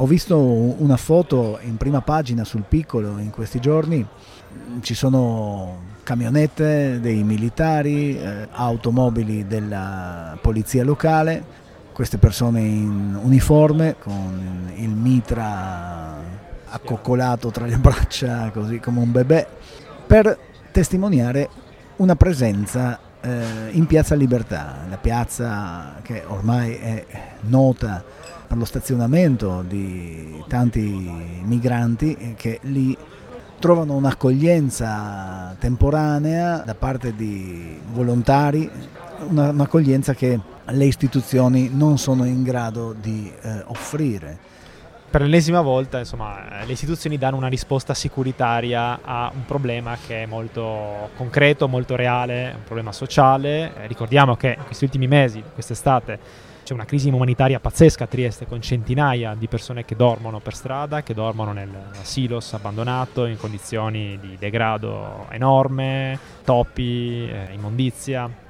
Ho visto una foto in prima pagina sul piccolo in questi giorni, ci sono camionette dei militari, eh, automobili della polizia locale, queste persone in uniforme con il mitra accoccolato tra le braccia così come un bebè per testimoniare una presenza eh, in Piazza Libertà, la piazza che ormai è nota per lo stazionamento di tanti migranti che lì trovano un'accoglienza temporanea da parte di volontari, una, un'accoglienza che le istituzioni non sono in grado di eh, offrire. Per l'ennesima volta insomma, le istituzioni danno una risposta sicuritaria a un problema che è molto concreto, molto reale, un problema sociale. Eh, ricordiamo che in questi ultimi mesi, quest'estate, c'è una crisi umanitaria pazzesca a Trieste con centinaia di persone che dormono per strada, che dormono nel silos abbandonato in condizioni di degrado enorme, topi, eh, immondizia.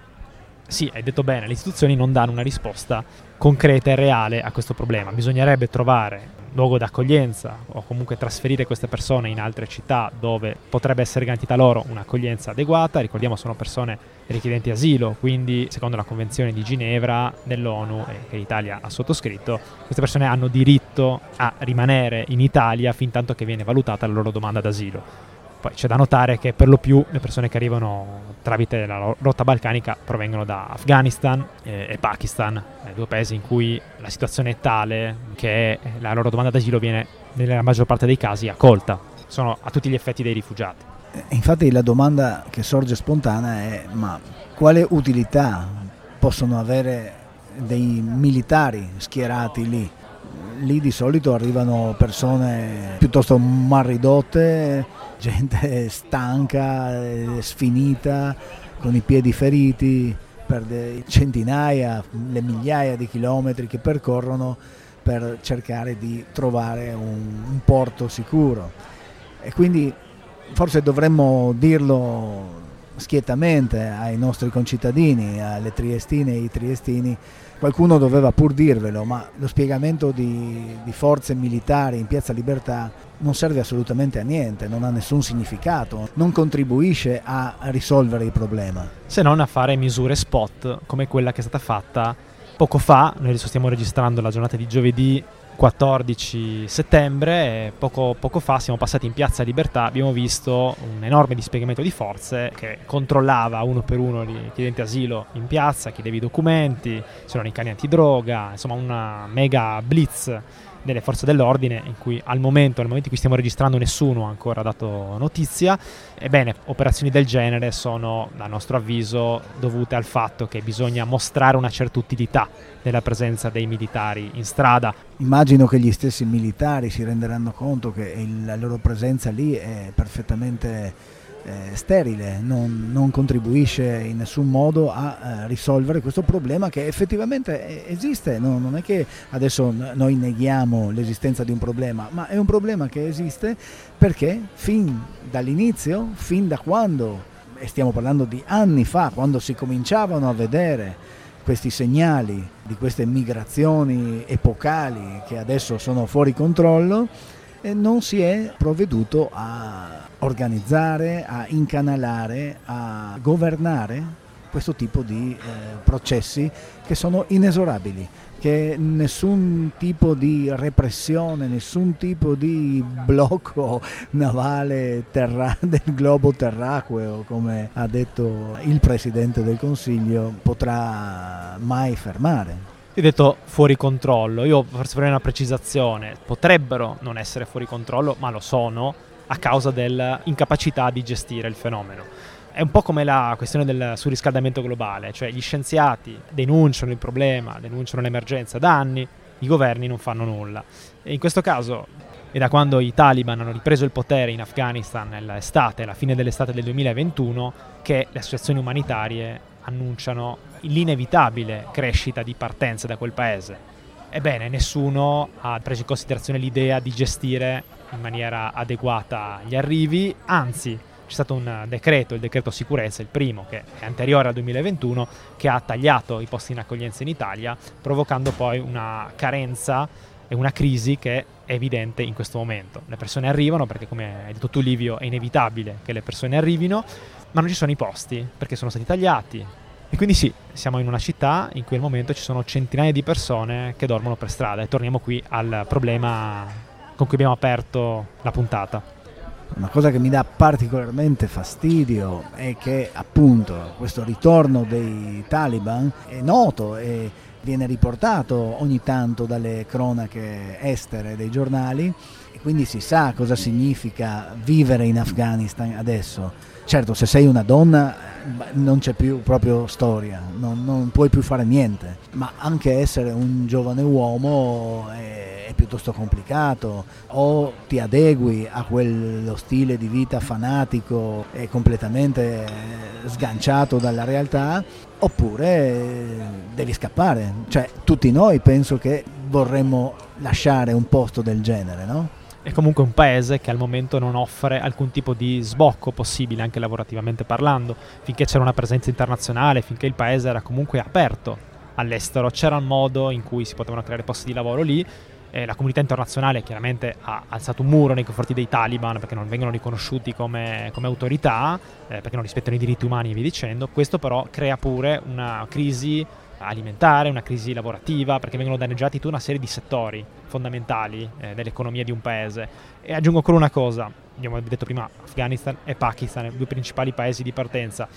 Sì, hai detto bene, le istituzioni non danno una risposta concreta e reale a questo problema. Bisognerebbe trovare luogo d'accoglienza o comunque trasferire queste persone in altre città dove potrebbe essere garantita loro un'accoglienza adeguata. Ricordiamo sono persone richiedenti asilo, quindi secondo la Convenzione di Ginevra dell'ONU e che l'Italia ha sottoscritto, queste persone hanno diritto a rimanere in Italia fin tanto che viene valutata la loro domanda d'asilo. Poi c'è da notare che per lo più le persone che arrivano tramite la rotta balcanica provengono da Afghanistan e, Pakistan, due paesi in cui la situazione è tale che la loro domanda d'asilo viene nella maggior parte dei casi accolta. Sono a tutti gli effetti dei rifugiati. Infatti la domanda che sorge spontanea è ma quale utilità possono avere dei militari schierati lì? Lì di solito arrivano persone piuttosto mal ridotte, gente stanca, sfinita, con i piedi feriti per centinaia, le migliaia di chilometri che percorrono per cercare di trovare un, un porto sicuro. E quindi forse dovremmo dirlo schietamente ai nostri concittadini, alle triestine e ai triestini, qualcuno doveva pur dirvelo, ma lo spiegamento di, di, forze militari in Piazza Libertà non serve assolutamente a niente, non ha nessun significato, non contribuisce a risolvere il problema. Se non a fare misure spot come quella che è stata fatta poco fa, noi adesso stiamo registrando la giornata di giovedì 14 settembre, poco, poco, fa siamo passati in Piazza Libertà, abbiamo visto un enorme dispiegamento di forze che controllava uno per uno i chiedenti asilo in piazza, chiedevi i documenti, c'erano i cani antidroga, insomma una mega blitz delle forze dell'ordine in cui al momento, nel momento in cui stiamo registrando nessuno ha ancora dato notizia. Ebbene, operazioni del genere sono, a nostro avviso, dovute al fatto che bisogna mostrare una certa utilità nella presenza dei militari in strada. Immagino che gli stessi militari si renderanno conto che il, la loro presenza lì è perfettamente eh, sterile, non, non, contribuisce in nessun modo a eh, risolvere questo problema che effettivamente esiste, no, non è che adesso noi neghiamo l'esistenza di un problema, ma è un problema che esiste perché fin dall'inizio, fin da quando, e stiamo parlando di anni fa, quando si cominciavano a vedere questi segnali di queste migrazioni epocali che adesso sono fuori controllo, e non si è provveduto a organizzare, a incanalare, a governare questo tipo di eh, processi che sono inesorabili, che nessun tipo di repressione, nessun tipo di blocco navale terra- del globo terraqueo, come ha detto il Presidente del Consiglio, potrà mai fermare. Ho detto fuori controllo, io forse farei una precisazione, potrebbero non essere fuori controllo, ma lo sono a causa dell'incapacità di gestire il fenomeno. È un po' come la questione del surriscaldamento globale, cioè gli scienziati denunciano il problema, denunciano l'emergenza da anni, i governi non fanno nulla. E in questo caso è da quando i taliban hanno ripreso il potere in Afghanistan nell'estate, alla fine dell'estate del 2021, che le associazioni umanitarie annunciano l'inevitabile crescita di partenze da quel paese. Ebbene, nessuno ha preso in considerazione l'idea di gestire in maniera adeguata gli arrivi, anzi c'è stato un decreto, il decreto sicurezza, il primo, che è anteriore al 2021, che ha tagliato i posti in accoglienza in Italia, provocando poi una carenza è una crisi che è evidente in questo momento. Le persone arrivano perché, come hai detto tu Livio, è inevitabile che le persone arrivino, ma non ci sono i posti perché sono stati tagliati. E quindi sì, siamo in una città in cui al momento ci sono centinaia di persone che dormono per strada e torniamo qui al problema con cui abbiamo aperto la puntata. Una cosa che mi dà particolarmente fastidio è che appunto questo ritorno dei taliban è noto e viene riportato ogni tanto dalle cronache estere dei giornali e quindi si sa cosa significa vivere in Afghanistan adesso. Certo, se sei una donna non c'è più proprio storia, non, non, puoi più fare niente, ma anche essere un giovane uomo è, è, piuttosto complicato, o ti adegui a quello stile di vita fanatico e completamente sganciato dalla realtà, oppure devi scappare, cioè tutti noi penso che vorremmo lasciare un posto del genere, no? È comunque un paese che al momento non offre alcun tipo di sbocco possibile, anche lavorativamente parlando, finché c'era una presenza internazionale, finché il paese era comunque aperto all'estero, c'era un modo in cui si potevano creare posti di lavoro lì. Eh, la comunità internazionale chiaramente ha alzato un muro nei confronti dei taliban perché non vengono riconosciuti come, come autorità, eh, perché non rispettano i diritti umani e via dicendo. Questo però crea pure una crisi alimentare, una crisi lavorativa, perché vengono danneggiati tutta una serie di settori fondamentali eh, dell'economia di un paese. E aggiungo ancora una cosa, abbiamo detto prima Afghanistan e Pakistan, i due principali paesi di partenza.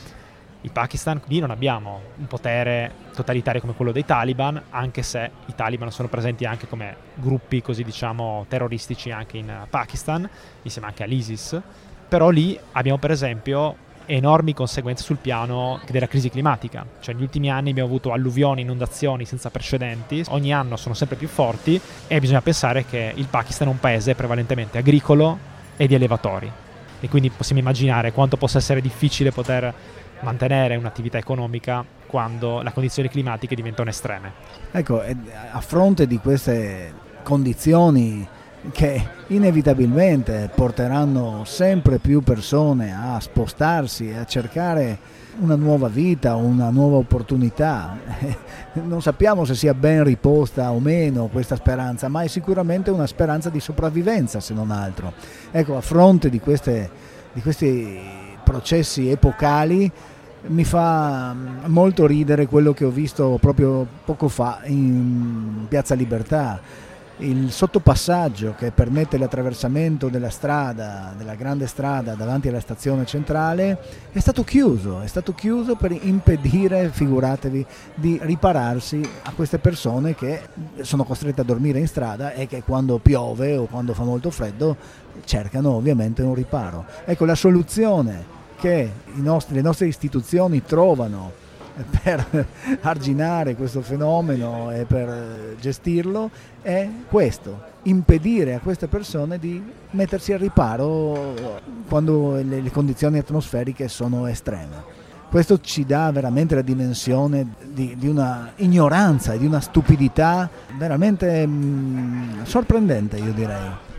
Il Pakistan lì non abbiamo un potere totalitario come quello dei Taliban, anche se i Taliban sono presenti anche come gruppi così diciamo terroristici anche in Pakistan, insieme anche all'ISIS. Però lì abbiamo per esempio enormi conseguenze sul piano della crisi climatica. Cioè negli ultimi anni abbiamo avuto alluvioni, inondazioni senza precedenti, ogni anno sono sempre più forti e bisogna pensare che il Pakistan è un paese prevalentemente agricolo e di allevatori. E quindi possiamo immaginare quanto possa essere difficile poter mantenere un'attività economica quando le condizioni climatiche diventano estreme. Ecco, a fronte di queste condizioni che inevitabilmente porteranno sempre più persone a spostarsi a cercare una nuova vita, una nuova opportunità. Non sappiamo se sia ben riposta o meno questa speranza, ma è sicuramente una speranza di sopravvivenza se non altro. Ecco, a fronte di, queste, di questi processi epocali mi fa molto ridere quello che ho visto proprio poco fa in Piazza Libertà il sottopassaggio che permette l'attraversamento della strada, della grande strada davanti alla stazione centrale, è stato chiuso, è stato chiuso per impedire, figuratevi, di ripararsi a queste persone che sono costrette a dormire in strada e che quando piove o quando fa molto freddo cercano ovviamente un riparo. Ecco la soluzione che nostri, le nostre istituzioni trovano per arginare questo fenomeno e per gestirlo è questo, impedire a queste persone di mettersi al riparo quando le, le condizioni atmosferiche sono estreme. Questo ci dà veramente la dimensione di, di una ignoranza e di una stupidità veramente mh, mm, sorprendente, io direi.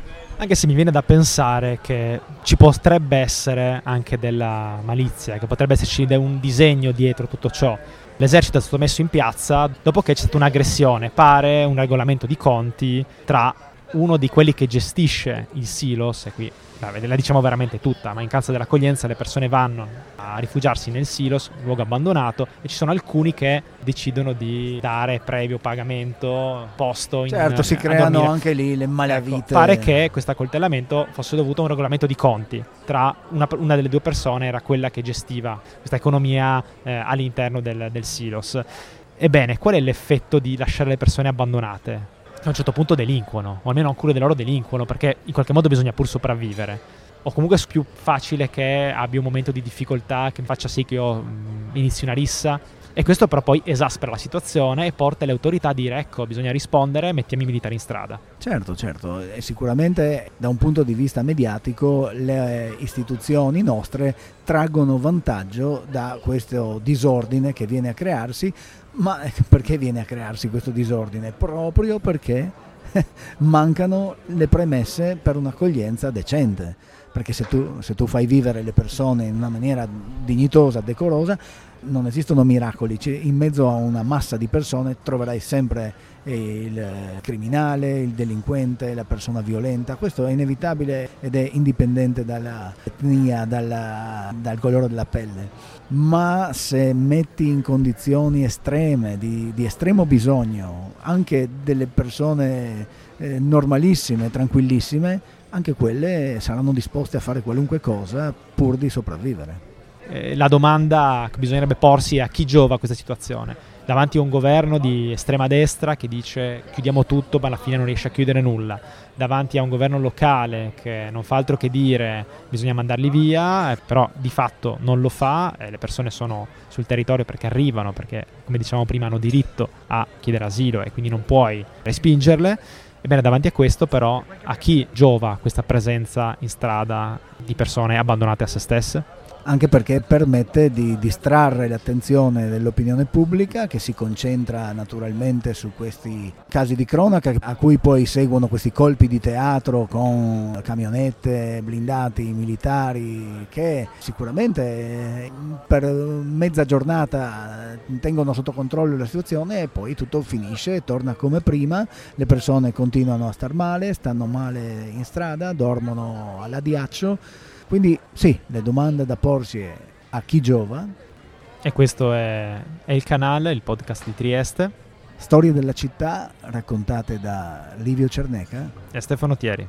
Anche se mi viene da pensare che ci potrebbe essere anche della malizia, che potrebbe esserci un disegno dietro tutto ciò. L'esercito è stato messo in piazza dopo che c'è stata un'aggressione, pare un regolamento di conti tra uno di quelli che gestisce il silos, e qui la diciamo veramente tutta, ma in casa dell'accoglienza le persone vanno a rifugiarsi nel silos, un luogo abbandonato, e ci sono alcuni che decidono di dare previo pagamento posto in Certo, si creano anche lì le malavite. Ecco, pare che questo accoltellamento fosse dovuto a un regolamento di conti tra una, una delle due persone era quella che gestiva questa economia eh, all'interno del, del silos. Ebbene, qual è l'effetto di lasciare le persone abbandonate? A un certo punto delinquono, o almeno alcune di loro delinquono, perché in qualche modo bisogna pur sopravvivere. O comunque è più facile che abbia un momento di difficoltà che faccia sì che io mh, inizi una rissa. E questo però poi esaspera la situazione e porta le autorità a dire ecco, bisogna rispondere, mettiamo i militari in strada. Certo, certo, e sicuramente da un punto di vista mediatico le istituzioni nostre traggono vantaggio da questo disordine che viene a crearsi ma perché viene a crearsi questo disordine? Proprio perché mancano le premesse per un'accoglienza decente, perché se tu, se tu fai vivere le persone in una maniera dignitosa, decorosa, non esistono miracoli, in mezzo a una massa di persone troverai sempre il criminale, il delinquente, la persona violenta, questo è inevitabile ed è indipendente dall'etnia, dal colore della pelle, ma se metti in condizioni estreme, di, di estremo bisogno, anche delle persone eh, normalissime, tranquillissime, anche quelle saranno disposte a fare qualunque cosa pur di sopravvivere. Eh, la domanda che bisognerebbe porsi è a chi giova questa situazione. Davanti a un governo di estrema destra che dice chiudiamo tutto ma alla fine non riesce a chiudere nulla, davanti a un governo locale che non fa altro che dire bisogna mandarli via, eh, però di fatto non lo fa, eh, le persone sono sul territorio perché arrivano, perché come dicevamo prima hanno diritto a chiedere asilo e quindi non puoi respingerle. Ebbene, davanti a questo però, a chi giova questa presenza in strada di persone abbandonate a se stesse? Anche perché permette di distrarre l'attenzione dell'opinione pubblica che si concentra naturalmente su questi casi di cronaca a cui poi seguono questi colpi di teatro con camionette, blindati, militari che sicuramente eh, per mezza giornata tengono sotto controllo la situazione e poi tutto finisce, torna come prima, le persone continuano a star male, stanno male in strada, dormono all'addiaccio quindi sì, le domande da porsi è a chi giova. E questo è, è il canale, il podcast di Trieste. Storie della città raccontate da Livio Cerneca e Stefano Thieri.